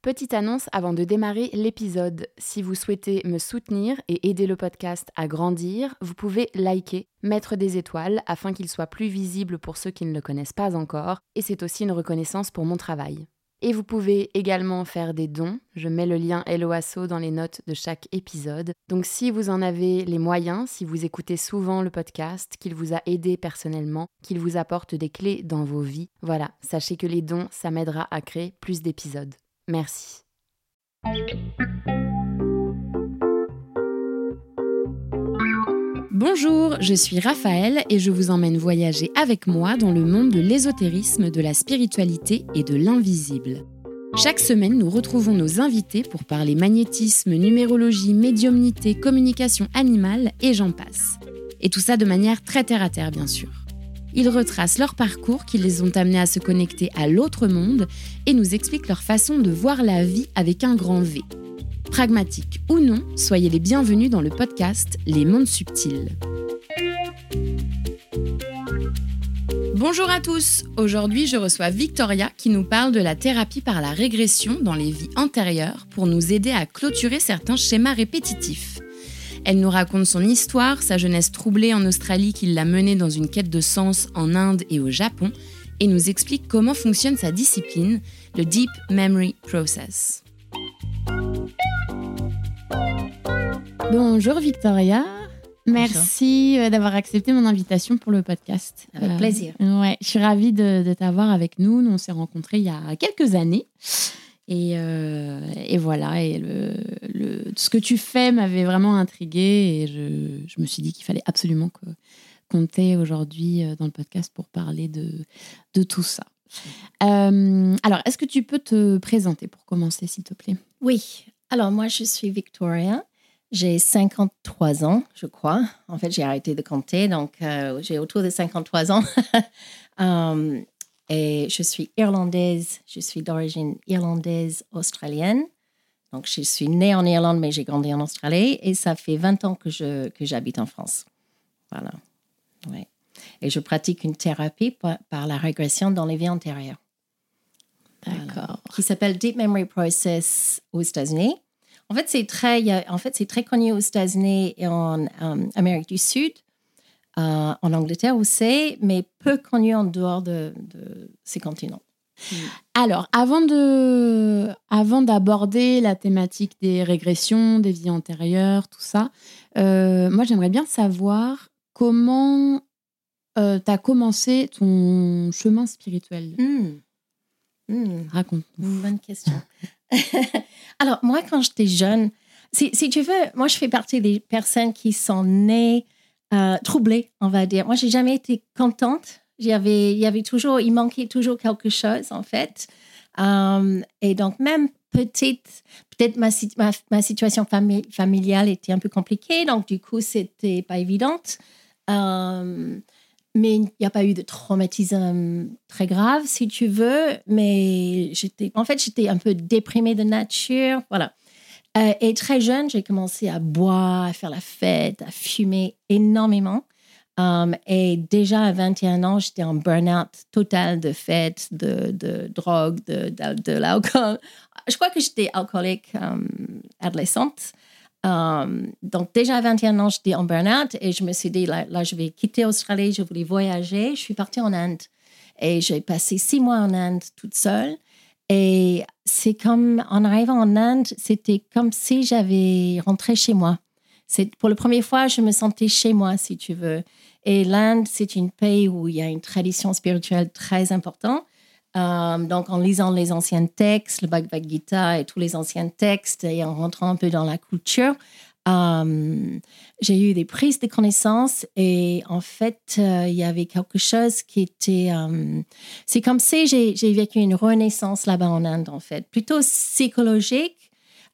Petite annonce avant de démarrer l'épisode. Si vous souhaitez me soutenir et aider le podcast à grandir, vous pouvez liker, mettre des étoiles afin qu'il soit plus visible pour ceux qui ne le connaissent pas encore, et c'est aussi une reconnaissance pour mon travail. Et vous pouvez également faire des dons. Je mets le lien Helloasso dans les notes de chaque épisode. Donc si vous en avez les moyens, si vous écoutez souvent le podcast, qu'il vous a aidé personnellement, qu'il vous apporte des clés dans vos vies, voilà, sachez que les dons, ça m'aidera à créer plus d'épisodes. Merci. Bonjour, je suis Raphaël et je vous emmène voyager avec moi dans le monde de l'ésotérisme, de la spiritualité et de l'invisible. Chaque semaine, nous retrouvons nos invités pour parler magnétisme, numérologie, médiumnité, communication animale et j'en passe. Et tout ça de manière très terre à terre, bien sûr. Ils retracent leur parcours qui les ont amenés à se connecter à l'autre monde et nous expliquent leur façon de voir la vie avec un grand V. Pragmatique ou non, soyez les bienvenus dans le podcast Les mondes subtils. Bonjour à tous, aujourd'hui je reçois Victoria qui nous parle de la thérapie par la régression dans les vies antérieures pour nous aider à clôturer certains schémas répétitifs. Elle nous raconte son histoire, sa jeunesse troublée en Australie qui l'a menée dans une quête de sens en Inde et au Japon, et nous explique comment fonctionne sa discipline, le Deep Memory Process. Bonjour Victoria. Merci euh, d'avoir accepté mon invitation pour le podcast. Avec plaisir. Euh, ouais, je suis ravie de, de t'avoir avec nous. Nous, on s'est rencontrés il y a quelques années. Et, euh, et, voilà, et ce que tu fais m'avait vraiment intriguée et je, me suis dit qu'il fallait absolument t'ait aujourd'hui dans le podcast pour parler de, tout ça. Euh, alors, est-ce que tu peux te présenter pour commencer, s'il te plaît? Oui. Alors, moi, je suis Victoria. J'ai 53 ans, je crois. En fait, j'ai arrêté de compter, donc euh, j'ai autour de 53 ans. et je suis irlandaise, je suis d'origine irlandaise australienne. Donc, je suis née en Irlande, mais j'ai grandi en Australie. Et ça fait 20 ans que, je, que j'habite en France. Voilà. Ouais. Et je pratique une thérapie par, par la régression dans les vies antérieures. D'accord. Voilà. Qui s'appelle Deep Memory Process aux États-Unis. En fait, c'est très, en fait, c'est très connu aux États-Unis et en um, Amérique du Sud. Euh, en Angleterre aussi, mais peu connu en dehors de, de ces continents. Mm. Alors, avant, de, avant d'aborder la thématique des régressions, des vies antérieures, tout ça, euh, moi j'aimerais bien savoir comment euh, tu as commencé ton chemin spirituel. Mm. Mm. Raconte. Bonne question. Alors, moi, quand j'étais jeune, si, si, tu veux, moi je fais partie des personnes qui sont nées euh, troublée, on va dire. Moi, j'ai jamais été contente. Il y avait, il y avait toujours, il manquait toujours quelque chose, en fait. Um, et donc, même petite, peut-être ma, ma, ma, situation fami familiale était un peu compliquée, donc du coup, c'était pas évident. Um, mais il n'y a pas eu de traumatisme très grave, si tu veux. Mais j'étais, en fait, j'étais un peu déprimée de nature. Voilà. Euh, et très jeune, j'ai commencé à boire, à faire la fête, à fumer énormément. Um, et déjà à 21 ans, j'étais en burn-out total de fête, de, de drogue, de, l'alcool. Je crois que j'étais alcoolique um, adolescente. Um, donc déjà à 21 ans, j'étais en burn-out et je me suis dit, là, là, je vais quitter Australie, je voulais voyager. Je suis partie en Inde et j'ai passé six mois en Inde toute seule. Et c'est comme, en arrivant en Inde, c'était comme si j'avais rentré chez moi. C'est pour la première fois, je me sentais chez moi, si tu veux. Et l'Inde, c'est un pays où il y a une tradition spirituelle très importante. Euh, donc, en lisant les anciens textes, le Bhagavad Gita et tous les anciens textes, et en rentrant un peu dans la culture, euh, j'ai eu des prises de connaissances et en fait, euh, il y avait quelque chose qui était... Euh, c'est comme si j'ai vécu une renaissance là-bas en Inde, en fait, plutôt psychologique,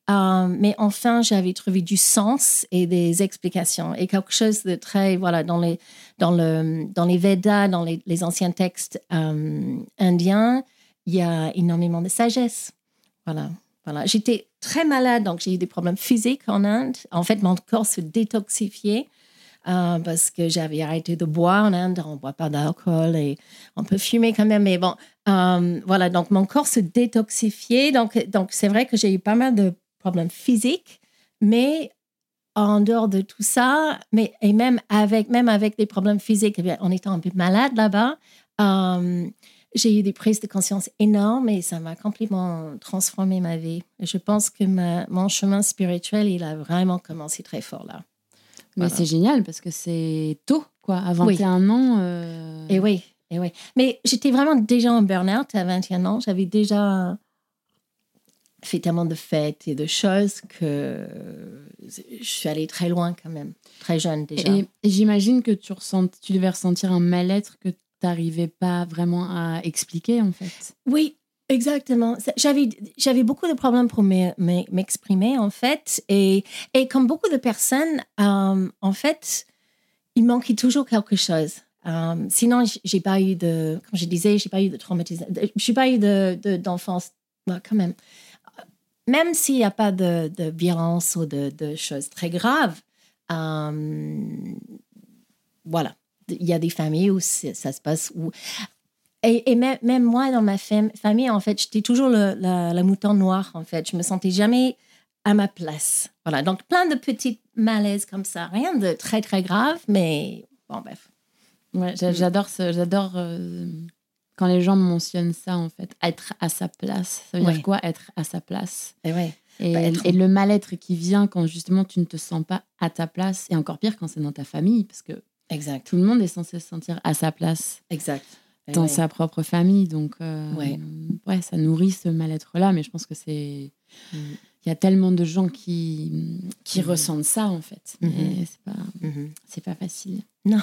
mais enfin, j'avais trouvé du sens et des explications et quelque chose de très... Voilà, dans les, dans le, dans les Védas, dans les, les anciens textes indiens, il y a énormément de sagesse. Voilà. Voilà. J'étais très malade, donc j'ai eu des problèmes physiques en Inde. En fait, mon corps se détoxifiait. euh, parce que j'avais arrêté de boire en Inde. On ne boit pas d'alcool et on peut fumer quand même. Mais bon, euh, voilà, donc mon corps se détoxifiait. Donc, donc c'est vrai que j'ai eu pas mal de problèmes physiques, mais en dehors de tout ça, mais, et même avec, même avec des problèmes physiques, eh en étant un peu malade là-bas, euh, j'ai eu des prises de conscience énormes et ça m'a complètement transformé ma vie. Et je pense que mon chemin spirituel, il a vraiment commencé très fort là. Mais c'est génial parce que c'est tôt, quoi, à 21 ans. Euh, et oui, et oui. Mais j'étais vraiment déjà en burn-out à 21 ans. J'avais déjà fait tellement de fêtes et de choses que je suis allée très loin quand même, très jeune déjà. Et, j'imagine que tu, ressens, tu devais ressentir un mal-être que n'arrivais pas vraiment à expliquer, en fait? Oui, exactement. J'avais, j'avais beaucoup de problèmes pour m'exprimer, en fait. Et, et comme beaucoup de personnes, euh, en fait, il manquait toujours quelque chose. Euh, sinon, j'ai pas eu de, comme je disais, j'ai pas eu de traumatisme, j'ai pas eu de, d'enfance, quand même. Même s'il n'y a pas de, violence ou de, de choses très graves, euh, voilà il y a des familles où ça se passe où et, même, moi dans ma famille en fait j'étais toujours le, la, mouton noir en fait. Je me sentais jamais à ma place. Voilà. Donc plein de petites malaises comme ça. Rien de très très grave mais bon bref. Ouais, j'adore j'adore euh, quand les gens mentionnent ça en fait être à sa place. Ça veut dire quoi être à sa place? Et ouais. Et, bah, et, le mal-être qui vient quand justement tu ne te sens pas à ta place, et encore pire quand c'est dans ta famille, parce que Exact. Tout le monde est censé se sentir à sa place. Exact. Dans sa propre famille. Donc, euh, ouais. ça nourrit ce mal-être-là. Mais je pense que c'est. Mm. Il y a tellement de gens qui, qui mm. ressentent ça, en fait. Mais mm-hmm. c'est pas, mm-hmm. c'est pas facile. Non.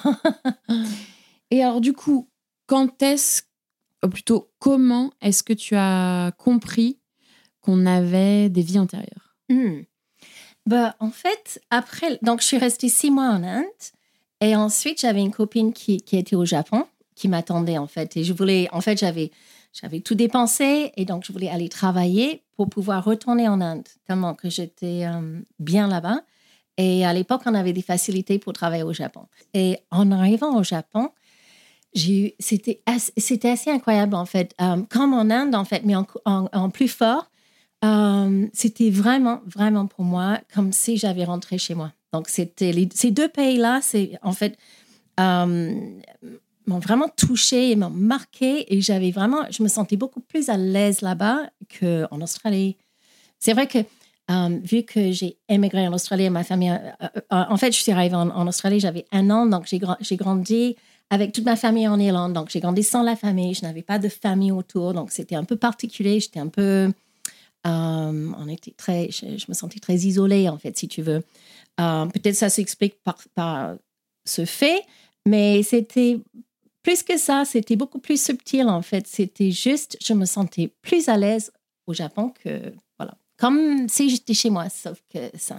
Et alors, du coup, quand est-ce. Ou plutôt, comment est-ce que tu as compris qu'on avait des vies antérieures? Mm. bah, En fait, après. Donc, je suis restée six mois en Inde. Et ensuite, j'avais une copine qui, était au Japon, qui m'attendait en fait. Et je voulais, en fait, j'avais, j'avais tout dépensé et donc je voulais aller travailler pour pouvoir retourner en Inde, tellement que j'étais euh, bien là-bas. Et à l'époque, on avait des facilités pour travailler au Japon. Et en arrivant au Japon, c'était assez, incroyable en fait. Euh, comme en Inde en fait, mais en, en, plus fort, euh, c'était vraiment, vraiment pour moi comme si j'avais rentré chez moi. Donc, c'était ces deux pays-là, c'est en fait euh, m'ont vraiment touché et m'ont marqué et j'avais vraiment, je me sentais beaucoup plus à l'aise là-bas qu'en Australie. C'est vrai que euh, vu que j'ai émigré en Australie, ma famille, euh, en fait, je suis arrivée en, Australie, j'avais un an, donc j'ai grandi avec toute ma famille en Irlande. Donc, j'ai grandi sans la famille, je n'avais pas de famille autour, donc c'était un peu particulier. J'étais un peu, on était très, je, me sentais très isolée en fait, si tu veux. Euh, peut-être ça s'explique par, ce fait, mais c'était plus que ça, c'était beaucoup plus subtil en fait. C'était juste, je me sentais plus à l'aise au Japon que, voilà, comme si j'étais chez moi, sauf que ça,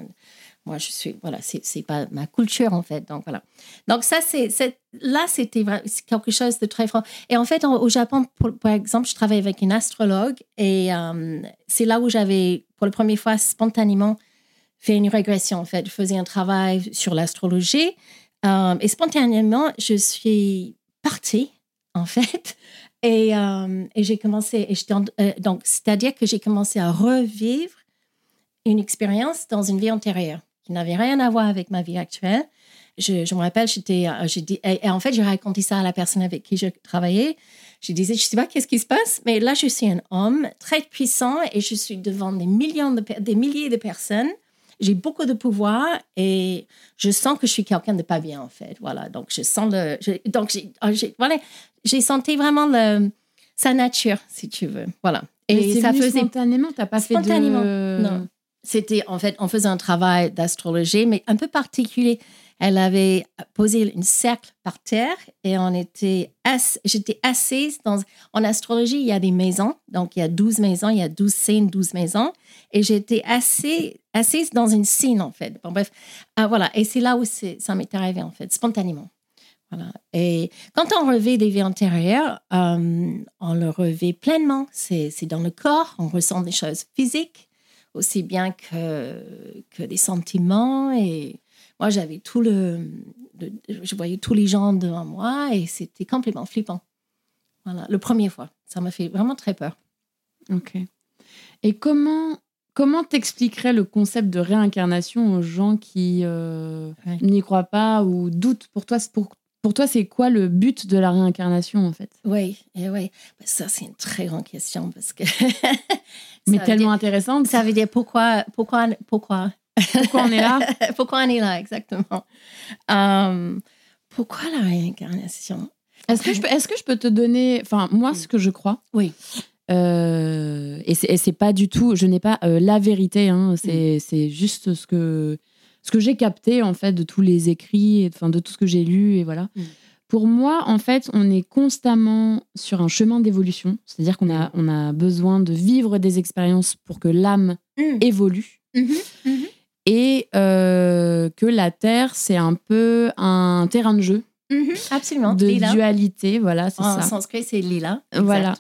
moi je suis, voilà, c'est pas ma culture en fait. Donc voilà. Donc ça, c'est là, c'était quelque chose de très fort. Et en fait, au Japon, par exemple, je travaille avec une astrologue et euh, c'est là où j'avais, pour la première fois, spontanément, fait une régression. En fait, je faisais un travail sur l'astrologie euh, et spontanément, je suis partie, en fait. Et, euh, et j'ai commencé, et euh, donc, c'est-à-dire que j'ai commencé à revivre une expérience dans une vie antérieure qui n'avait rien à voir avec ma vie actuelle. Je, me rappelle, j'étais, dit, et, en fait, j'ai raconté ça à la personne avec qui je travaillais. Je disais, je sais pas qu'est-ce qui se passe, mais là, je suis un homme très puissant et je suis devant des millions de, des milliers de personnes j'ai beaucoup de pouvoir et je sens que je suis quelqu'un de pas bien, en fait. Voilà. Donc, je sens le. donc, j'ai, ah, voilà, j'ai senti vraiment le, sa nature, si tu veux. Voilà. Et ça faisait. Spontanément, tu n'as pas fait de. Non. C'était, en fait, on faisait un travail d'astrologie, mais un peu particulier. Elle avait posé une cercle par terre et on était j'étais assise dans en astrologie il y a des maisons donc il y a 12 maisons il y a 12 signes 12 maisons et j'étais assez assise dans une scène en fait. Bon bref. Ah, voilà. Et c'est là où ça m'est arrivé en fait spontanément. Voilà. Et quand on revêt des vies antérieures euh, on le revêt pleinement. C'est dans le corps on ressent des choses physiques aussi bien que que des sentiments et moi, j'avais tout le, Je voyais tous les gens devant moi et c'était complètement flippant. Voilà, le premier fois. Ça m'a fait vraiment très peur. Ok. Et comment comment t'expliquerais le concept de réincarnation aux gens qui euh, n'y croient pas ou doutent? Pour toi, pour, pour toi, c'est quoi le but de la réincarnation en fait? Oui, et oui. Bah, ça, c'est une très grande question parce que. Mais tellement intéressante. Ça veut dire pourquoi, pourquoi, pourquoi pourquoi on est là? Pourquoi on est là, exactement. Euh, pourquoi la réincarnation? Est-ce que, je peux, est que je peux te donner, enfin, moi, ce que je crois? Oui. Euh, et c'est pas du tout, je n'ai pas euh, la vérité, hein, c'est mm. juste ce que, ce que j'ai capté, en fait, de tous les écrits, enfin, de tout ce que j'ai lu, et voilà. Mm. Pour moi, en fait, on est constamment sur un chemin d'évolution, c'est-à-dire qu'on a, on a besoin de vivre des expériences pour que l'âme mm. évolue. Mm-hmm. Mm-hmm et euh, que la Terre, c'est un peu un terrain de jeu. Mhm, absolument. De dualité, voilà, c'est ça. En sanskrit, c'est lila. Voilà.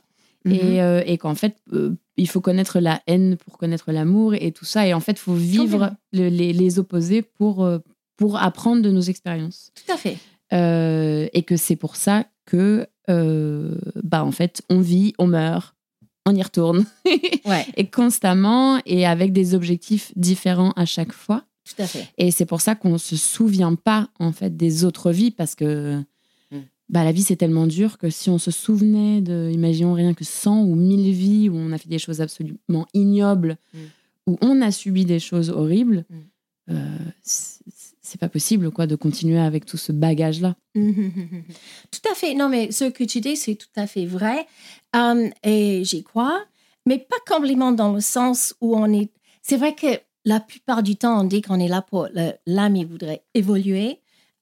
Mhm. Euh, et, qu'en fait, euh, il faut connaître la haine pour connaître l'amour et tout ça. Et en fait, il faut vivre les, les, opposés pour, pour apprendre de nos expériences. Tout à fait. et que c'est pour ça que, bah, en fait, on vit, on meurt, on y retourne. et constamment et avec des objectifs différents à chaque fois. Tout à fait. Et c'est pour ça qu'on ne se souvient pas en fait des autres vies parce que mm. bah, la vie c'est tellement dur que si on se souvenait de, imaginons rien que 100 ou 1000 vies où on a fait des choses absolument ignobles, mm. où on a subi des choses horribles, mm. euh, c'est pas possible quoi de continuer avec tout ce bagage là. tout à fait. Non mais ce que tu dis c'est tout à fait vrai euh, et j'y crois, mais pas complètement dans le sens où on est. C'est vrai que la plupart du temps on dit qu'on est là pour l'âme il voudrait évoluer.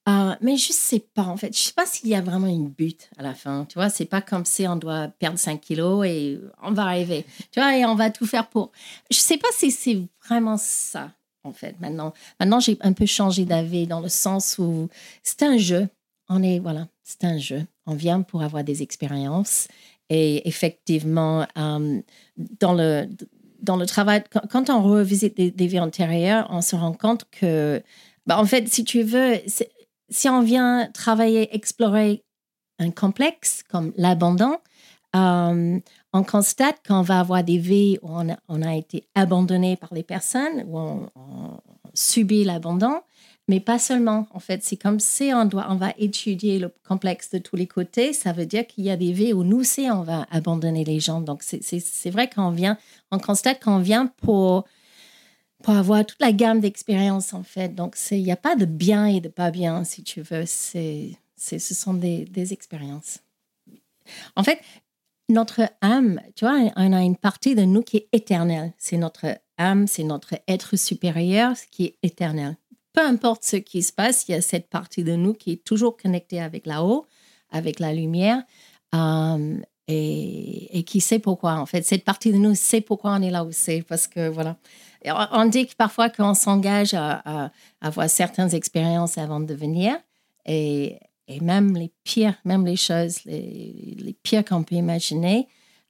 Euh, mais je sais pas, en fait. Je sais pas s'il y a vraiment une but à la fin. Tu vois, c'est pas comme si on doit perdre 5 kilos et on va arriver. Tu vois, et on va tout faire pour. Je sais pas si c'est vraiment ça en fait. Maintenant, maintenant j'ai un peu changé d'avis dans le sens où c'est un jeu. On est, voilà, c'est un jeu. On vient pour avoir des expériences. Et effectivement, euh, dans, le, dans le travail, quand, on revisite des, vies antérieures, on se rend compte que, bah, en fait, si tu veux, si on vient travailler, explorer un complexe comme l'abandon, euh, on constate qu'on va avoir des vies où on a, été abandonné par les personnes, où on, subit l'abandon, mais pas seulement. En fait, c'est comme si on, doit, on va étudier le complexe de tous les côtés. Ça veut dire qu'il y a des vies où nous aussi, on va abandonner les gens. Donc, c'est vrai qu'on vient, on constate qu'on vient pour, pour avoir toute la gamme d'expériences, en fait. Donc, il n'y a pas de bien et de pas bien, si tu veux. C'est ce sont des, des expériences. En fait, notre âme, tu vois, on a une partie de nous qui est éternelle. C'est notre âme, c'est notre être supérieur qui est éternel. Peu importe ce qui se passe, il y a cette partie de nous qui est toujours connectée avec là-haut, avec la lumière, euh, et, qui sait pourquoi. En fait, cette partie de nous sait pourquoi on est là où c'est, parce que voilà. On dit que parfois qu'on s'engage à, à, avoir certaines expériences avant de venir, et même les pires, même les choses les, les pires qu'on peut imaginer,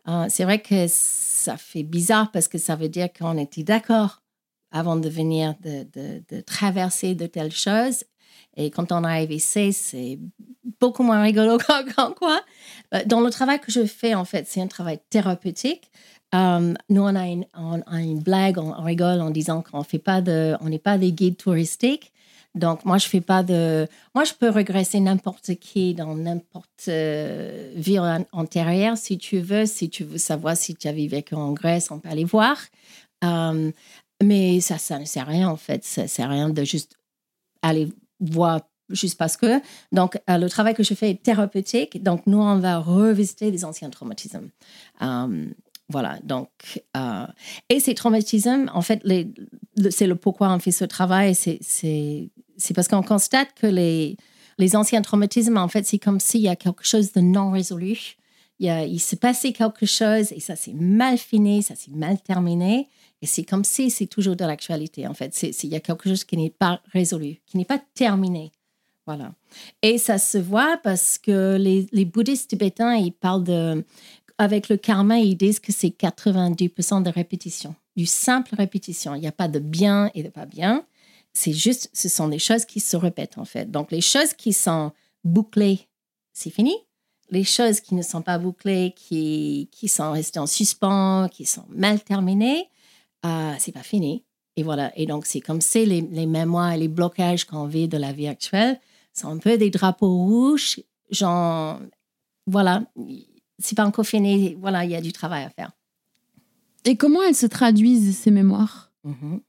euh, c'est vrai que ça fait bizarre parce que ça veut dire qu'on était d'accord avant de venir de, de, traverser de telles choses. Et quand on arrive ici, c'est beaucoup moins rigolo qu'en quoi. Euh, dans le travail que je fais, en fait, c'est un travail thérapeutique. Euh, nous, on a, une, on a une blague, on, rigole en disant qu'on n'est pas des guides touristiques. Donc, moi, je fais pas de. Moi, je peux regresser n'importe qui dans n'importe euh, vie antérieure, si tu veux. Si tu veux savoir si tu avais vécu en Grèce, on peut aller voir. Euh, mais ça, ça ne sert à rien, en fait. Ça ne sert à rien de juste aller voir juste parce que. Donc, euh, le travail que je fais est thérapeutique. Donc, nous, on va revisiter des anciens traumatismes. Voilà, donc, et ces traumatismes, en fait, c'est le pourquoi on fait ce travail, parce qu'on constate que les, les anciens traumatismes, en fait, c'est comme s'il y a quelque chose de non résolu. Il, il s'est passé quelque chose et ça s'est mal fini, ça s'est mal terminé. Et c'est comme si c'est toujours de l'actualité, en fait. il y a quelque chose qui n'est pas résolu, qui n'est pas terminé. Voilà. Et ça se voit parce que les, les bouddhistes tibétains, ils parlent de. Avec le karma, ils disent que c'est 90% de répétition, du simple répétition. Il n'y a pas de bien et de pas bien. C'est juste, ce sont des choses qui se répètent en fait. Donc les choses qui sont bouclées, c'est fini. Les choses qui ne sont pas bouclées, qui, qui sont restées en suspens, qui sont mal terminées, euh, c'est pas fini. Et voilà. Et donc, c'est comme c'est les, les mémoires et les blocages qu'on vit de la vie actuelle. C'est un peu des drapeaux rouges. Genre, voilà, c'est pas encore fini. Voilà, il y a du travail à faire. Et comment elles se traduisent, ces mémoires? Mhm.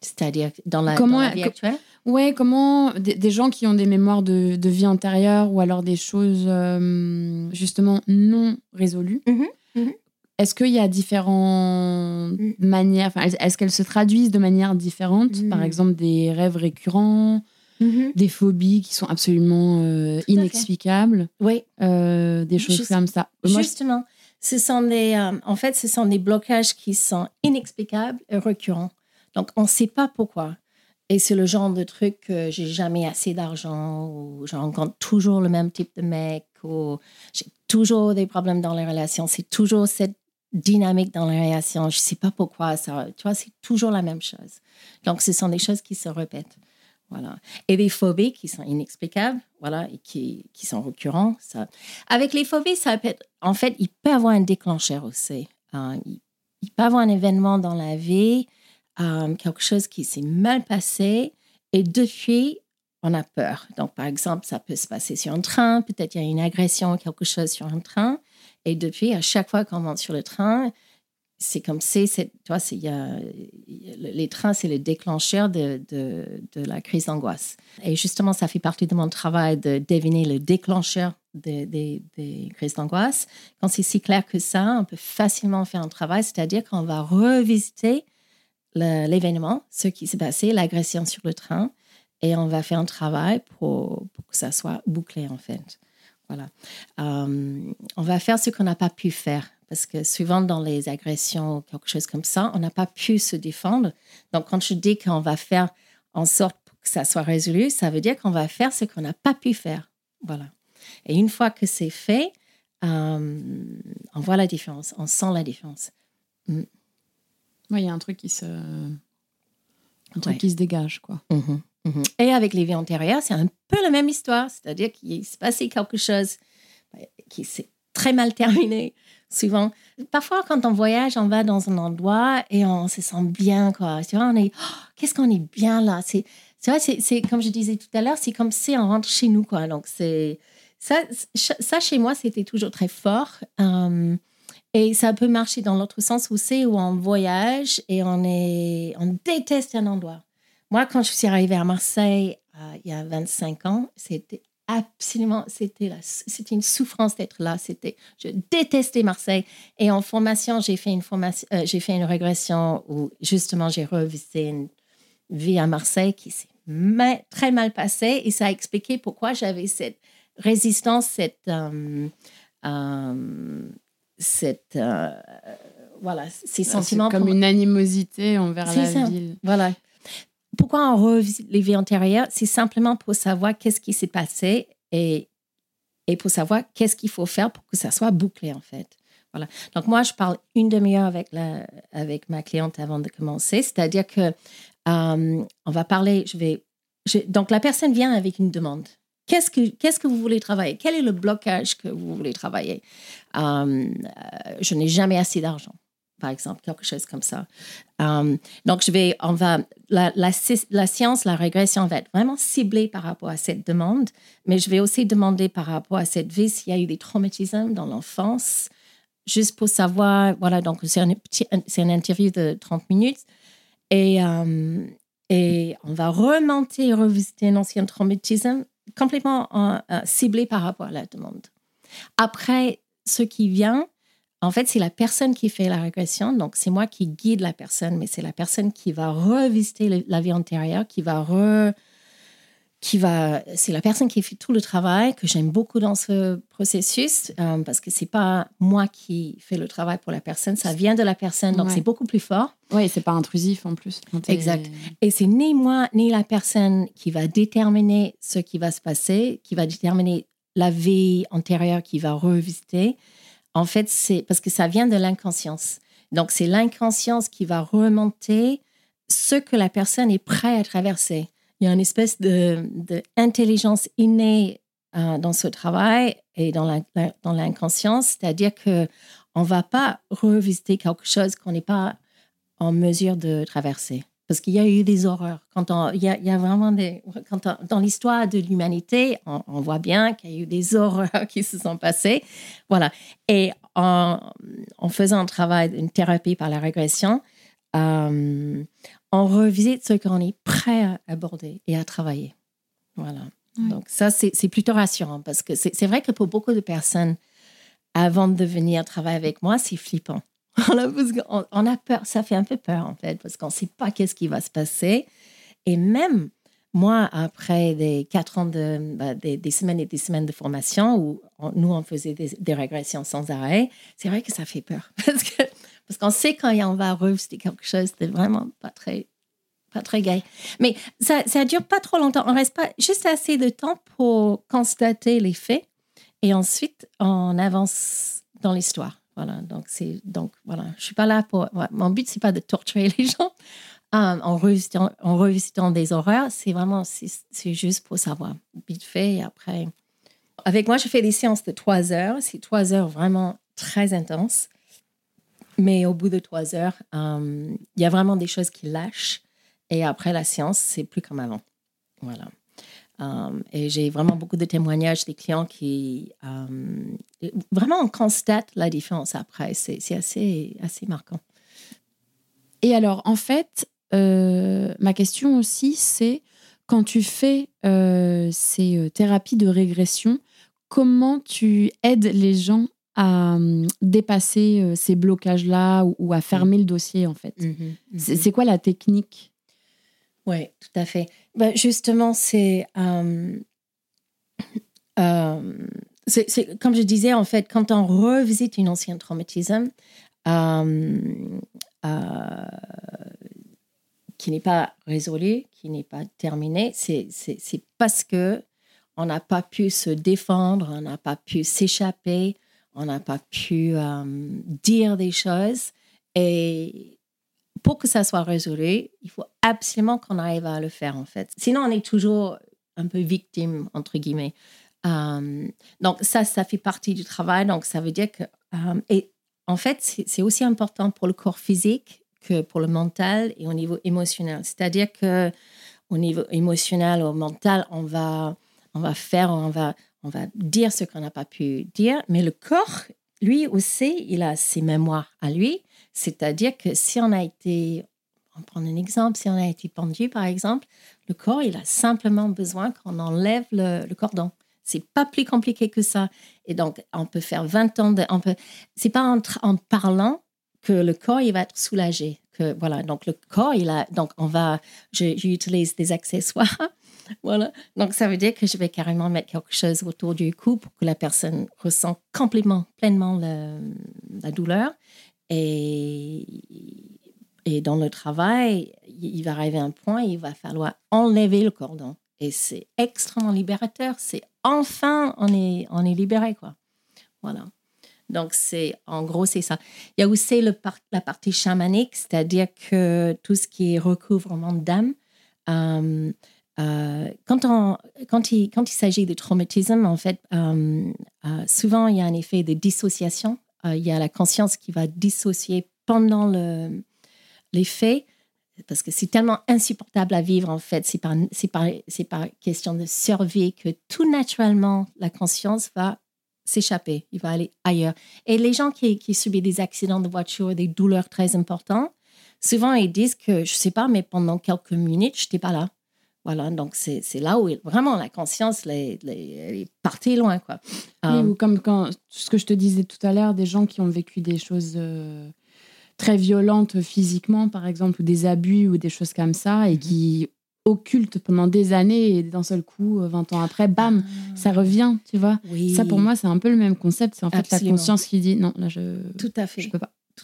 C'est-à-dire dans la, Comment- dans la vie actuelle? Ouais, comment des, des gens qui ont des mémoires de, de vie antérieure ou alors des choses euh, justement non résolues, Mhm, mhm. est-ce qu'il y a différentes Mm. manières, est-ce qu'elles se traduisent de manière différente? Mm. Par exemple, des rêves récurrents, des phobies qui sont absolument euh, inexplicables, Oui, euh, des choses Juste- comme ça. Moi, justement. Ce sont des, euh, en fait, ce sont des blocages qui sont inexplicables et récurrents. Donc, on ne sait pas pourquoi. Et c'est le genre de truc que j'ai jamais assez d'argent ou je rencontre toujours le même type de mec ou j'ai toujours des problèmes dans les relations. C'est toujours cette dynamique dans les relations. Je ne sais pas pourquoi. Ça, tu vois, c'est toujours la même chose. Donc, ce sont des choses qui se répètent. Voilà. Et des phobies qui sont inexplicables, voilà, et qui, qui sont récurrents. Ça. Avec les phobies, ça peut être, en fait, il peut avoir un déclencheur aussi. hein. il, il peut avoir un événement dans la vie, euh, quelque chose qui s'est mal passé, et depuis, on a peur. Donc, par exemple, ça peut se passer sur un train, peut-être il y a une agression, quelque chose sur un train, et depuis, à chaque fois qu'on monte sur le train, c'est comme c'est, tu vois, c'est- y a, les trains, c'est le déclencheur de, de, la crise d'angoisse. Et justement, ça fait partie de mon travail de deviner le déclencheur des, des, crises d'angoisse. Quand c'est si clair que ça, on peut facilement faire un travail, c'est-à-dire qu'on va revisiter l'événement, ce qui s'est passé, l'agression sur le train, et on va faire un travail pour, pour que ça soit bouclé, en fait. Voilà. Euh, on va faire ce qu'on n'a pas pu faire. Parce que souvent, dans les agressions ou quelque chose comme ça, on n'a pas pu se défendre. Donc, quand je dis qu'on va faire en sorte que ça soit résolu, ça veut dire qu'on va faire ce qu'on n'a pas pu faire. Voilà. Et une fois que c'est fait, euh, on voit la différence, on sent la différence. Ouais, il y a un truc qui se, un truc Ouais. qui se dégage, quoi. Mhm, mhm. Et avec les vies antérieures, c'est un peu la même histoire. C'est-à-dire qu'il s'est passé quelque chose euh, qui s'est très mal terminé. Souvent, parfois, quand on voyage, on va dans un endroit et on se sent bien. Quoi. Tu vois, on est, Oh, qu'est-ce qu'on est bien là. C'est, c'est, c'est comme je disais tout à l'heure, c'est comme si on rentre chez nous. Quoi. Donc, c'est, ça, ça, chez moi, c'était toujours très fort. Euh, et ça peut marcher dans l'autre sens aussi, où on voyage et on, est, on déteste un endroit. Moi, quand je suis arrivée à Marseille euh, il y a 25 ans, c'était absolument, c'était, une souffrance d'être là. C'était, je détestais Marseille. Et en formation, j'ai fait une formation, euh, j'ai fait une régression où justement j'ai revisité une vie à Marseille qui s'est très mal passée et ça a expliqué pourquoi j'avais cette résistance, cette, euh, cette, euh, voilà, ces C'est sentiments comme pour- une animosité envers la ça. ville. voilà. Pourquoi on revisite les vies antérieures C'est simplement pour savoir qu'est-ce qui s'est passé et, et pour savoir qu'est-ce qu'il faut faire pour que ça soit bouclé, en fait. Voilà. Donc, moi, je parle une demi-heure avec, la, avec ma cliente avant de commencer. C'est-à-dire que euh, on va parler, je vais... je- donc, la personne vient avec une demande. Qu'est-ce que, qu'est-ce que vous voulez travailler? Quel est le blocage que vous voulez travailler? Euh, euh, Je n'ai jamais assez d'argent, par exemple, quelque chose comme ça. Euh, donc, je vais, on va, la, science, la régression va être vraiment ciblée par rapport à cette demande, mais je vais aussi demander par rapport à cette vie s'il y a eu des traumatismes dans l'enfance, juste pour savoir, voilà, donc c'est un, c'est une interview de 30 minutes et, euh, et on va remonter et revisiter un ancien traumatisme complètement euh, euh, ciblé par rapport à la demande. Après, ce qui vient, en fait, c'est la personne qui fait la régression. Donc, c'est moi qui guide la personne, mais c'est la personne qui va revisiter la vie antérieure, qui va re, qui va, c'est la personne qui fait tout le travail que j'aime beaucoup dans ce processus euh, parce que c'est pas moi qui fais le travail pour la personne, ça vient de la personne, donc Ouais. c'est beaucoup plus fort. Oui, c'est pas intrusif en plus. Exact. Et c'est ni moi ni la personne qui va déterminer ce qui va se passer, qui va déterminer la vie antérieure qui va revisiter. En fait, c'est parce que ça vient de l'inconscience. Donc, c'est l'inconscience qui va remonter ce que la personne est prête à traverser. Il y a une espèce d'intelligence innée euh, dans ce travail et dans l'inconscience, c'est-à-dire que on va pas revisiter quelque chose qu'on n'est pas en mesure de traverser. Parce qu'il y a eu des horreurs. Quand on, il, y a, vraiment des. Quand dans l'histoire de l'humanité, on, voit bien qu'il y a eu des horreurs qui se sont passées. Voilà. Et en faisant un travail, une thérapie par la régression, euh, on revisite ce qu'on est prêt à aborder et à travailler. Voilà. Donc, ça, c'est plutôt rassurant parce que c'est vrai que pour beaucoup de personnes, avant de venir travailler avec moi, c'est flippant. on a peur, ça fait un peu peur en fait, parce qu'on ne sait pas qu'est-ce qui va se passer. Et même moi, après des quatre ans de, bah, des, semaines et des semaines de formation où nous, on faisait des, régressions sans arrêt, c'est vrai que ça fait peur. Parce que parce qu'on sait quand on va revisiter quelque chose de vraiment pas très, pas très gay. Mais ça ne dure pas trop longtemps. On reste pas juste assez de temps pour constater les faits et ensuite on avance dans l'histoire. Voilà, donc c'est donc voilà, je suis pas là pour. mon but c'est pas de torturer les gens euh, en revisitant, en revisitant des horreurs. C'est vraiment c'est juste pour savoir vite fait et après. Avec moi, je fais des séances de trois heures. C'est trois heures vraiment très intenses. Mais au bout de trois heures, euh, il y a vraiment des choses qui lâchent. Et après la séance, c'est plus comme avant. Voilà. Um, et j'ai vraiment beaucoup de témoignages des clients qui um, vraiment on constate la différence après. C'est assez, assez marquant. Et alors, en fait, euh, ma question aussi, c'est quand tu fais euh, ces euh, thérapies de régression, comment tu aides les gens à um, dépasser ces blocages-là ou, à fermer le dossier, en fait mm-hmm, mm-hmm. C'est quoi la technique? Oui, tout à fait. Ben, justement, euh, euh, c'est, comme je disais, en fait, quand on revisite une ancienne traumatisme euh, qui n'est pas résolu, qui n'est pas terminé, c'est, parce que on n'a pas pu se défendre, on n'a pas pu s'échapper, on n'a pas pu dire des choses. Et pour que ça soit résolu, il faut absolument qu'on arrive à le faire, en fait. Sinon, on est toujours un peu victime, entre guillemets. Euh, donc, ça, ça fait partie du travail. Donc, ça veut dire que. Euh, et en fait, c'est aussi important pour le corps physique que pour le mental et au niveau émotionnel. C'est-à-dire que au niveau émotionnel ou mental, on va, on va faire, on va, on va dire ce qu'on n'a pas pu dire, mais le corps, lui aussi, il a ses mémoires à lui. C'est-à-dire que si on a été, on prend un exemple, si on a été pendu par exemple, le corps, il a simplement besoin qu'on enlève le, le cordon. C'est pas plus compliqué que ça. Et donc, on peut faire 20 ans de. On peut, c'est pas en, parlant que le corps, il va être soulagé. Que, voilà, donc le corps, il a. Donc, on va. J'utilise des accessoires. voilà. Donc, ça veut dire que je vais carrément mettre quelque chose autour du cou pour que la personne ressent complètement, pleinement la douleur. Et, et dans le travail, il va arriver un point, il va falloir enlever le cordon. Et c'est extrêmement libérateur. C'est enfin, on est, on est libéré, quoi. Voilà. Donc, c'est, en gros, c'est ça. Il y a aussi le la partie chamanique, c'est-à-dire que tout ce qui est recouvrement d'âme, euh, quand, il, s'agit de traumatisme, en fait, euh, souvent, il y a un effet de dissociation euh, il y a la conscience qui va dissocier pendant le, les faits, parce que c'est tellement insupportable à vivre en fait. C'est pas question de survie que tout naturellement la conscience va s'échapper, il va aller ailleurs. Et les gens qui, qui subissent des accidents de voiture, des douleurs très importantes, souvent ils disent que je sais pas, mais pendant quelques minutes, je n'étais pas là. Voilà, donc c'est là où vraiment la conscience les, les, est partie loin. Quoi. Oui, euh, ou comme quand, ce que je te disais tout à l'heure, des gens qui ont vécu des choses euh, très violentes physiquement, par exemple, ou des abus ou des choses comme ça, et mhm. qui occultent pendant des années, et d'un seul coup, 20 euh, ans après, bam, ah. ça revient, tu vois. Ça, pour moi, c'est un peu le même concept. C'est en fait la conscience qui dit non, là, je. Tout à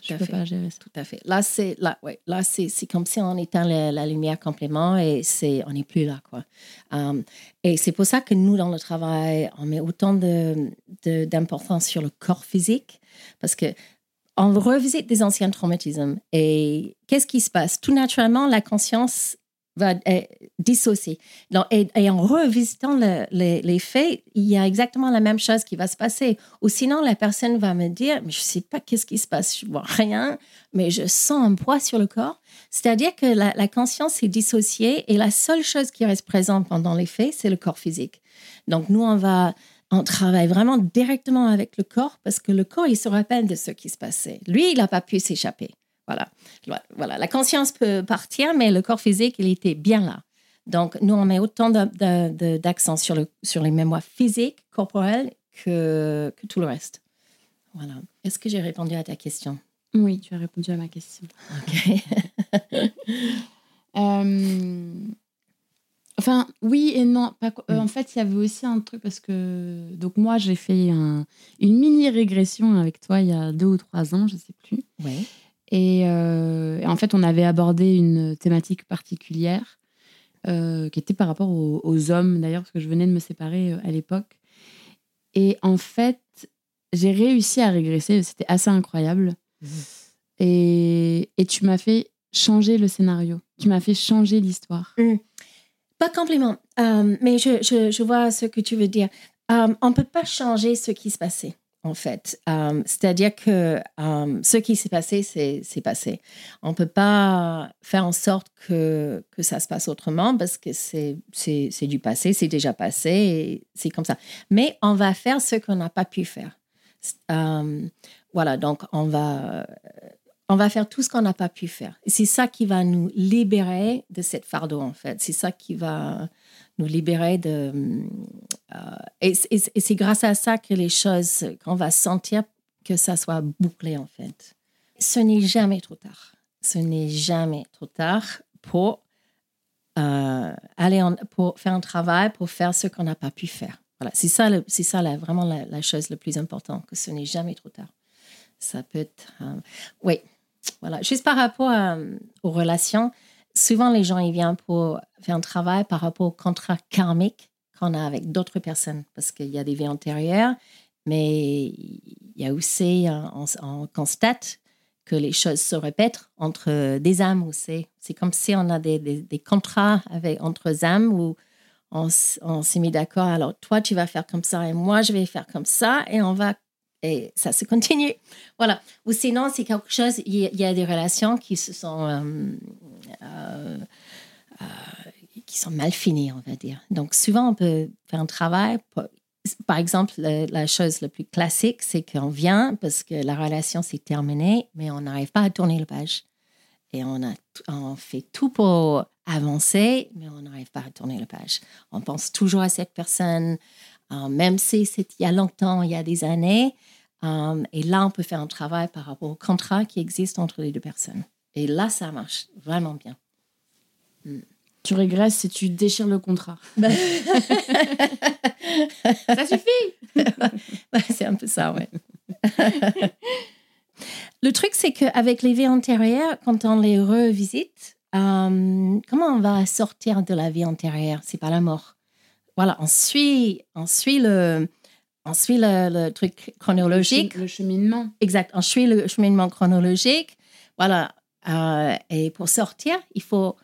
fait. Je peux pas. Tout à fait. Tout à fait. Là, c'est là, ouais, là, c'est, c'est comme si on éteint la, lumière complètement et c'est, on n'est plus là, quoi. Um, et c'est pour ça que nous, dans le travail, on met autant de, d'importance sur le corps physique parce que on revisite des anciens traumatismes. Et qu'est-ce qui se passe? Tout naturellement, la conscience va être dissocier. Et, en revisitant les, faits, il y a exactement la même chose qui va se passer. Ou sinon, la personne va me dire, mais je ne sais pas qu'est-ce qui se passe, je vois rien, mais je sens un poids sur le corps. C'est-à-dire que la, la conscience est dissociée et la seule chose qui reste présente pendant les faits, c'est le corps physique. Donc, nous, on va on travaille vraiment directement avec le corps parce que le corps, il se rappelle de ce qui se passait. Lui, il n'a pas pu s'échapper. Voilà. voilà. La conscience peut partir, mais le corps physique, il était bien là. Donc, nous, on met autant d'accent sur, le, sur les mémoires physiques, corporelles, que, que tout le reste. Voilà. Est-ce que j'ai répondu à ta question? Oui, tu as répondu à ma question. OK. euh, Enfin, oui et non. Euh, mm. en fait, il y avait aussi un truc parce que. Donc, moi, j'ai fait une mini régression avec toi il y a deux ou trois ans, je ne sais plus. Ouais. Euh, et, en fait, on avait abordé une thématique particulière euh, qui était par rapport aux, hommes, d'ailleurs, parce que je venais de me séparer à l'époque. Et en fait, j'ai réussi à régresser. C'était assez incroyable. Mm. Et, et, tu m'as fait changer le scénario. Tu m'as fait changer l'histoire. Mm. Pas compliment, euh, mais je, je, vois ce que tu veux dire. Euh, on ne peut pas changer ce qui s'est passé, en fait. Euh, c'est-à-dire que ce qui s'est passé, c'est passé. On ne peut pas faire en sorte que, que ça se passe autrement parce que c'est du passé, c'est déjà passé, c'est comme ça. Mais on va faire ce qu'on n'a pas pu faire. voilà, donc on va on va faire tout ce qu'on n'a pas pu faire. C'est ça qui va nous libérer de cette fardeau, en fait. C'est ça qui va nous libérer de... Euh, et, c'est grâce à ça que les choses, qu'on va sentir que ça soit bouclé, en fait. Ce n'est jamais trop tard. Ce n'est jamais trop tard pour euh, aller pour faire un travail, pour faire ce qu'on n'a pas pu faire. Voilà, c'est ça, c'est ça vraiment la, chose la plus importante, que ce n'est jamais trop tard. Ça peut être... Euh, oui, voilà. Juste par rapport aux relations, souvent les gens ils viennent pour faire un travail par rapport au contrat karmique qu'on a avec d'autres personnes, parce qu'il y a des vies antérieures, mais il y a aussi, on, constate que les choses se répètent entre des âmes aussi. C'est comme si on a des, contrats avec, entre âmes où on, s'est mis d'accord, alors toi tu vas faire comme ça et moi je vais faire comme ça et on va et ça se continue. Voilà. Ou sinon, c'est quelque chose, il y, a des relations qui se sont, euh, qui sont mal finies, on va dire. Donc, souvent, on peut faire un travail. par exemple, la, chose la plus classique, c'est qu'on vient parce que la relation s'est terminée, mais on n'arrive pas à tourner le page. Et on, a, on fait tout pour avancer, mais on n'arrive pas à tourner le page. On pense toujours à cette personne, même si c'est il y a longtemps, il y a des années, euh, et là, on peut faire un travail par rapport au contrat qui existe entre les deux personnes. Et là, ça marche vraiment bien. Hmm. Tu régresses si tu déchires le contrat. Ben. ça suffit C'est un peu ça, ouais. le truc, c'est qu'avec les vies antérieures, quand on les revisite, euh, comment on va sortir de la vie antérieure? C'est pas la mort. Voilà, on suit, on suit le, on suit le, truc chronologique. Le cheminement. Exact. On suit le cheminement chronologique. Voilà. Euh, et pour sortir, il faut,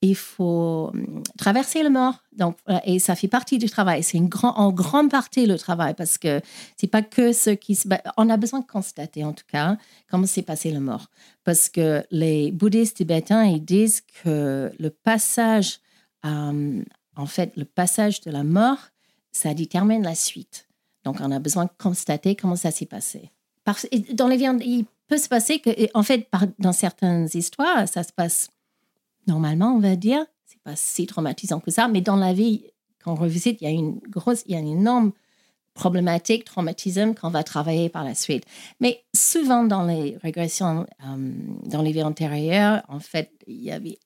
il faut hum, traverser le mort. Donc, et ça fait partie du travail. C'est grand, en grande partie le travail parce que c'est pas que ce qui se. On a besoin de constater, en tout cas, comment s'est passé le mort. Parce que les bouddhistes tibétains, ils disent que le passage, hum, en fait, le passage de la mort, ça détermine la suite. Donc, on a besoin de constater comment ça s'est passé. dans les viandes, peut se passer que, en fait, dans certaines histoires, ça se passe normalement, on va dire. C'est pas si traumatisant que ça, mais dans la vie, quand on revisite, il y a une grosse, il y a une énorme problématique, traumatisme qu'on va travailler par la suite. Mais souvent dans les régressions, euh, dans les vies antérieures, en fait, il y avait,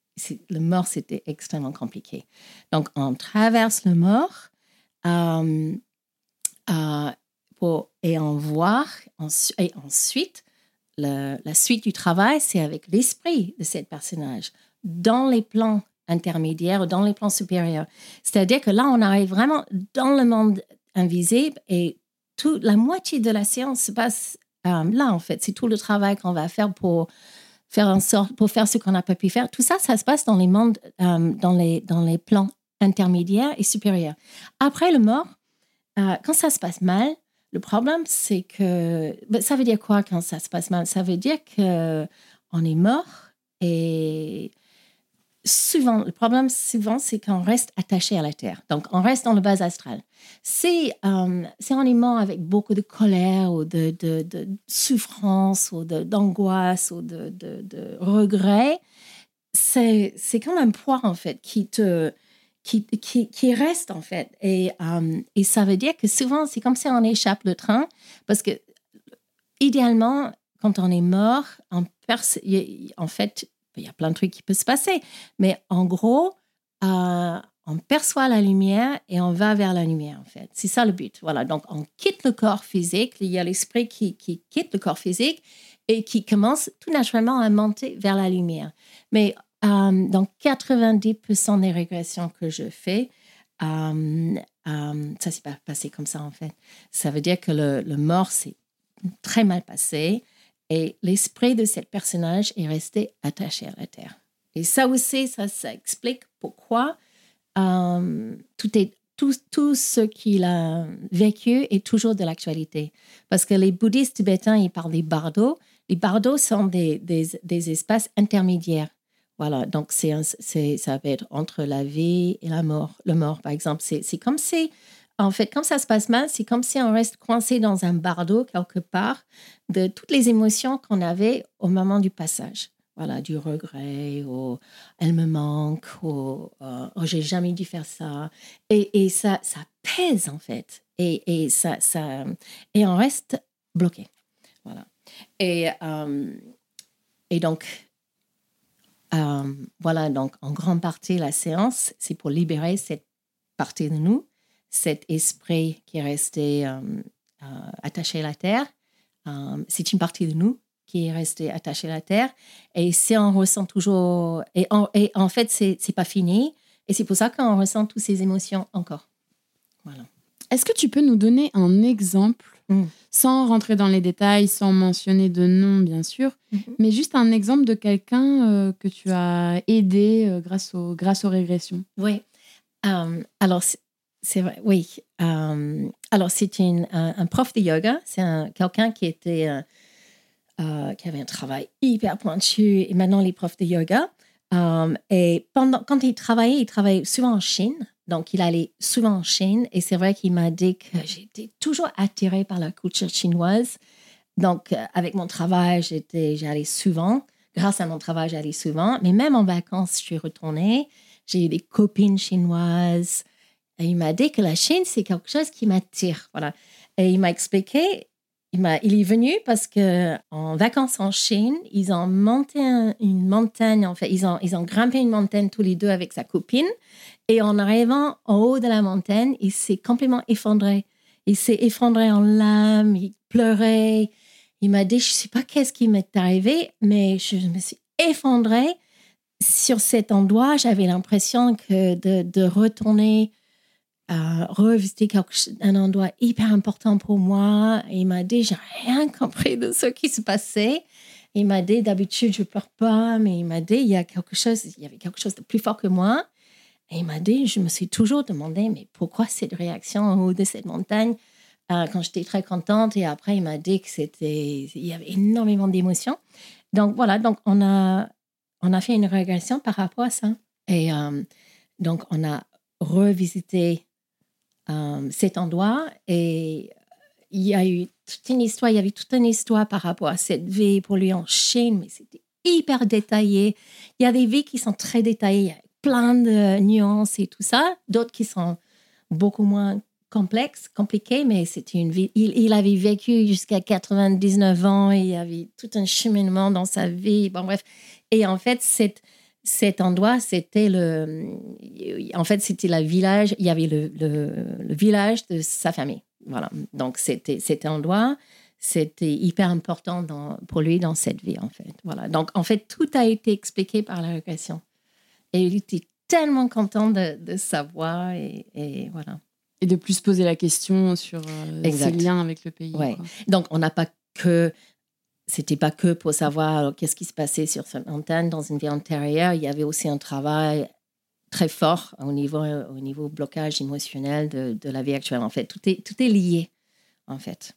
le mort, c'était extrêmement compliqué. Donc, on traverse le mort. Euh, euh, et en voir. et ensuite, la suite du travail, c'est avec l'esprit de ce personnage dans les plans intermédiaires, dans les plans supérieurs. C'est-à-dire que là, on arrive vraiment dans le monde invisible et toute la moitié de la séance se passe euh, là, en fait. C'est tout le travail qu'on va faire pour faire en sorte, pour faire ce qu'on n'a pas pu faire. Tout ça, ça se passe dans les mondes, euh, dans, les, dans les plans intermédiaires et supérieurs. Après le mort, euh, quand ça se passe mal, le problème, c'est que ben, ça veut dire quoi quand ça se passe mal? Ça veut dire que on est mort et souvent, le problème souvent, c'est qu'on reste attaché à la terre. Donc, on reste dans le bas astral. C'est euh, on est mort avec beaucoup de colère ou de, de, de souffrance ou d'angoisse ou de, de, regret. C'est comme un poids, en fait, qui te qui, reste en fait. Et, euh, et ça veut dire que souvent, c'est comme si on échappe le train parce que idéalement, quand on est mort, en, en fait, il y a plein de trucs qui peuvent se passer. Mais en gros, euh, on perçoit la lumière et on va vers la lumière, en fait. C'est ça le but. Voilà. Donc, on quitte le corps physique. Il y a l'esprit qui, qui, quitte le corps physique et qui commence tout naturellement à monter vers la lumière. Mais euh, dans 90% des régressions que je fais, euh, euh, ça s'est pas passé comme ça en fait. Ça veut dire que le, mort s'est très mal passé et l'esprit de ce personnage est resté attaché à la terre. Et ça aussi, ça, explique pourquoi tout, est, tout, ce qu'il a vécu est toujours de l'actualité. Parce que les bouddhistes tibétains, ils parlent des bardos. Les bardos sont des espaces intermédiaires. Voilà, donc c'est, ça va être entre la vie et la mort. Le mort, par exemple, c'est, c'est comme si, en fait, quand ça se passe mal, c'est comme si on reste coincé dans un bardeau quelque part de toutes les émotions qu'on avait au moment du passage. Voilà, du regret, ou elle me manque, ou euh, oh, j'ai jamais dû faire ça. Et, et, ça, ça pèse en fait. Et, et, ça, ça, et on reste bloqué. Voilà. Et, euh, et donc, euh, voilà, donc en grande partie, la séance, c'est pour libérer cette partie de nous, cet esprit qui est resté euh, euh, attaché à la terre. c'est une partie de nous qui est restée attachée à la terre. Et si on ressent toujours. Et en, fait, c'est n'est pas fini. Et c'est pour ça qu'on ressent toutes ces émotions encore. Voilà. Est-ce que tu peux nous donner un exemple Mm. Sans rentrer dans les détails, sans mentionner de nom, bien sûr, mm-hmm. mais juste un exemple de quelqu'un euh, que tu as aidé euh, grâce, au, grâce aux régressions. Oui. Euh, alors, c'est vrai, oui. alors, c'est un, prof de yoga. C'est quelqu'un qui était. qui avait un travail hyper pointu et maintenant les profs de yoga. et pendant, quand il travaillait, il travaillait souvent en Chine. Donc, il allait souvent en Chine et c'est vrai qu'il m'a dit que j'étais toujours attirée par la culture chinoise. Donc, euh, avec mon travail, j'étais, j'allais souvent. Grâce à mon travail, j'allais souvent. Mais même en vacances, je suis retournée. J'ai eu des copines chinoises. Et il m'a dit que la Chine, c'est quelque chose qui m'attire. Voilà. Et il m'a expliqué il, est venu parce que en vacances en Chine, ils ont monté une montagne. En fait, ils ont, ils ont grimpé une montagne tous les deux avec sa copine. Et en arrivant en haut de la montagne, il s'est complètement effondré. Il s'est effondré en larmes, il pleurait. Il m'a dit, je ne sais pas qu'est-ce qui m'est arrivé, mais je me suis effondrée sur cet endroit. J'avais l'impression que de retourner à revisiter un endroit hyper important pour moi. il m'a dit, j'ai rien compris de ce qui se passait. Il m'a dit, d'habitude, je pleure pas, mais il m'a dit, il y a quelque chose, il y avait quelque chose de plus fort que moi. Et il m'a dit, je me suis toujours demandé, mais pourquoi cette réaction en haut de cette montagne? Euh, quand j'étais très contente. Et après, il m'a dit que c'était, il y avait énormément d'émotions. Donc voilà, donc on a, on a fait une régression par rapport à ça. Et euh, donc on a revisité euh, cet endroit et il y a eu toute une histoire, il y avait toute une histoire par rapport à cette vie pour lui en Chine, mais c'était hyper détaillé. Il y a des vies qui sont très détaillées, plein de nuances et tout ça, d'autres qui sont beaucoup moins complexes, compliquées, mais c'était une vie. Il, avait vécu jusqu'à 99 ans, il y avait tout un cheminement dans sa vie. Bon, bref. Et en fait, cette, cet endroit, c'était le. En fait, c'était le village. Il y avait le, le, village de sa famille. Voilà. Donc, c'était cet endroit. C'était hyper important dans, pour lui dans cette vie, en fait. Voilà. Donc, en fait, tout a été expliqué par la régression. Et il était tellement content de, de savoir et, et, voilà. Et de plus poser la question sur euh, ses liens avec le pays. Ouais. Donc, on n'a pas que c'était pas que pour savoir qu'est-ce qui se passait sur cette montagne dans une vie antérieure, il y avait aussi un travail très fort au niveau, au niveau blocage émotionnel de, de la vie actuelle. En fait, tout est, tout est lié, en fait.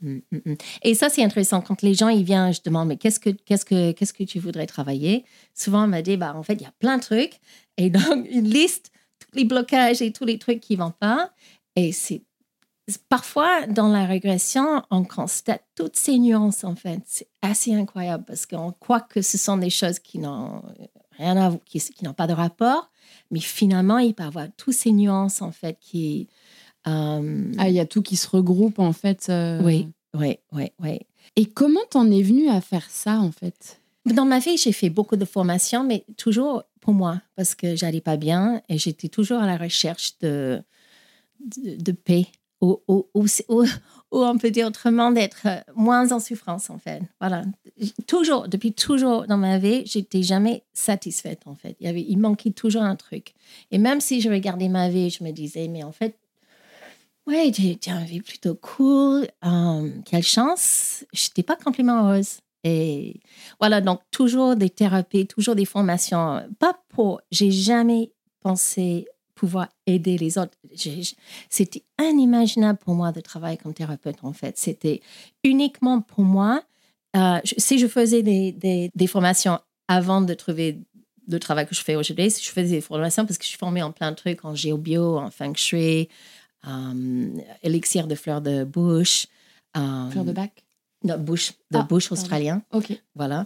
Mm, mm, mm. Et ça, c'est intéressant. Quand les gens ils viennent, je demande, mais qu'est-ce que, qu'est-ce que, qu'est-ce que tu voudrais travailler? Souvent, on m'a dit, bah, en fait, il y a plein de trucs. Et donc, une liste, tous les blocages et tous les trucs qui ne vont pas. Et c'est parfois, dans la régression, on constate toutes ces nuances, en fait. C'est assez incroyable parce qu'on croit que ce sont des choses qui n'ont rien à qui, qui n'ont pas de rapport, mais finalement, il peut y avoir toutes ces nuances, en fait, qui. Euh, ah, il y a tout qui se regroupe, en fait. Euh. Oui, oui, oui, oui. Et comment t'en es venu à faire ça, en fait? Dans ma vie, j'ai fait beaucoup de formations, mais toujours pour moi, parce que j'allais pas bien et j'étais toujours à la recherche de, de paix ou, ou, on peut dire autrement, d'être euh, moins en souffrance, en fait. Voilà. Toujours, depuis toujours dans ma vie, j'étais jamais satisfaite, en fait. Il manquait toujours un truc. Et même si je regardais ma vie, je me disais, mais en fait, ouais, j'ai une vie plutôt cool. Euh, quelle chance. Je n'étais pas complètement heureuse. Et voilà, donc toujours des thérapies, toujours des formations. Pas pour, j'ai jamais pensé pouvoir aider les autres. C'était inimaginable pour moi de travailler comme thérapeute, en fait. C'était uniquement pour moi. Euh, si je faisais des, des, formations avant de trouver le travail que je fais aujourd'hui, si je faisais des formations, parce que je suis formée en plein de trucs, en géobio, en feng shui, euh, élixir de fleurs de bouche. Euh, fleurs de bac? de bouche, de ah, bouche australien. Ok. Voilà.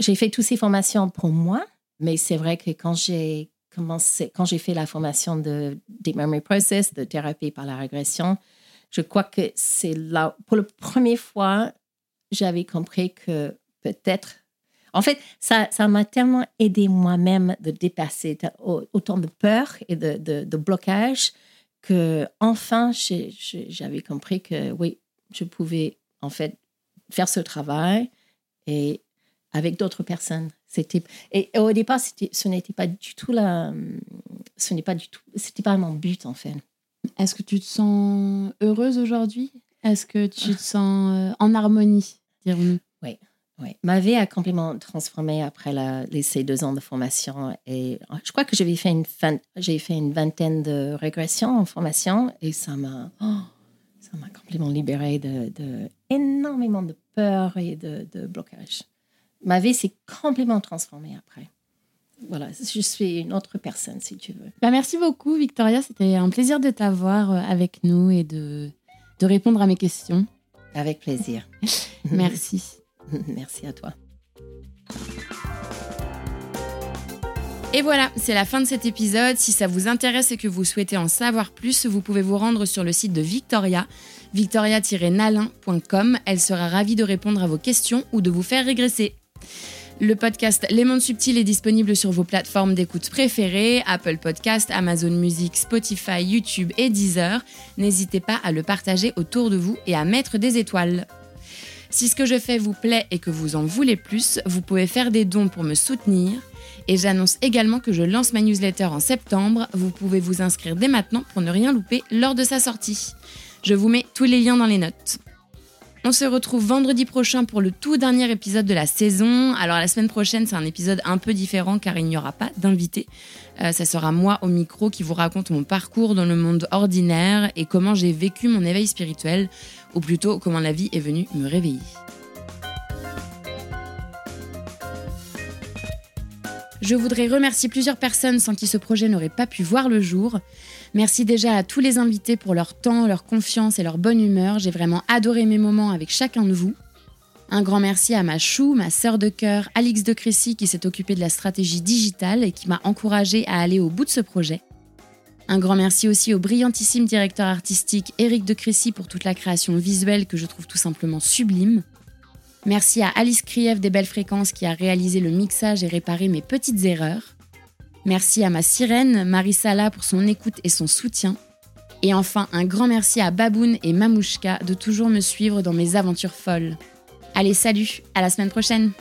j'ai fait toutes ces formations pour moi, mais c'est vrai que quand j'ai quand j'ai fait la formation de Deep Memory Process, de thérapie par la régression, je crois que c'est là, pour la première fois, j'avais compris que peut-être, en fait, ça, ça m'a tellement aidé moi-même de dépasser autant de peur et de, de, de blocage que enfin, j'avais compris que oui, je pouvais en fait faire ce travail et avec d'autres personnes. C'était et au départ, ce n'était pas du tout la, ce n'est pas du tout, c'était pas mon but en fait. Est-ce que tu te sens heureuse aujourd'hui? Est-ce que tu te sens euh, en harmonie, dirons-nous. Oui, oui. Ma vie a complètement transformé après la, les, ces deux ans de formation et je crois que j'avais fait une j'ai fait une vingtaine de régressions en formation et ça m'a oh, ça m'a complètement libérée de, de, énormément de peur et de, de blocage ma vie s'est complètement transformée après. Voilà, je suis une autre personne, si tu veux. Bah, merci beaucoup, Victoria. C'était un plaisir de t'avoir euh, avec nous et de, de répondre à mes questions. Avec plaisir. merci. merci à toi. Et voilà, c'est la fin de cet épisode. Si ça vous intéresse et que vous souhaitez en savoir plus, vous pouvez vous rendre sur le site de Victoria, victoria-nalin.com. Elle sera ravie de répondre à vos questions ou de vous faire régresser. Le podcast Les Mondes Subtils est disponible sur vos plateformes d'écoute préférées, Apple Podcast, Amazon Music, Spotify, YouTube et Deezer. N'hésitez pas à le partager autour de vous et à mettre des étoiles. Si ce que je fais vous plaît et que vous en voulez plus, vous pouvez faire des dons pour me soutenir. Et j'annonce également que je lance ma newsletter en septembre. Vous pouvez vous inscrire dès maintenant pour ne rien louper lors de sa sortie. Je vous mets tous les liens dans les notes. On se retrouve vendredi prochain pour le tout dernier épisode de la saison. Alors la semaine prochaine, c'est un épisode un peu différent car il n'y aura pas d'invité. Euh, ça sera moi au micro qui vous raconte mon parcours dans le monde ordinaire et comment j'ai vécu mon éveil spirituel, ou plutôt comment la vie est venue me réveiller. Je voudrais remercier plusieurs personnes sans qui ce projet n'aurait pas pu voir le jour. Merci déjà à tous les invités pour leur temps, leur confiance et leur bonne humeur. J'ai vraiment adoré mes moments avec chacun de vous. Un grand merci à ma chou, ma sœur de cœur, Alix de Crécy, qui s'est occupée de la stratégie digitale et qui m'a encouragée à aller au bout de ce projet. Un grand merci aussi au brillantissime directeur artistique Éric de Crécy pour toute la création visuelle que je trouve tout simplement sublime. Merci à Alice Krief des Belles Fréquences qui a réalisé le mixage et réparé mes petites erreurs. Merci à ma sirène, Marisala, pour son écoute et son soutien. Et enfin, un grand merci à Baboun et Mamouchka de toujours me suivre dans mes aventures folles. Allez, salut, à la semaine prochaine!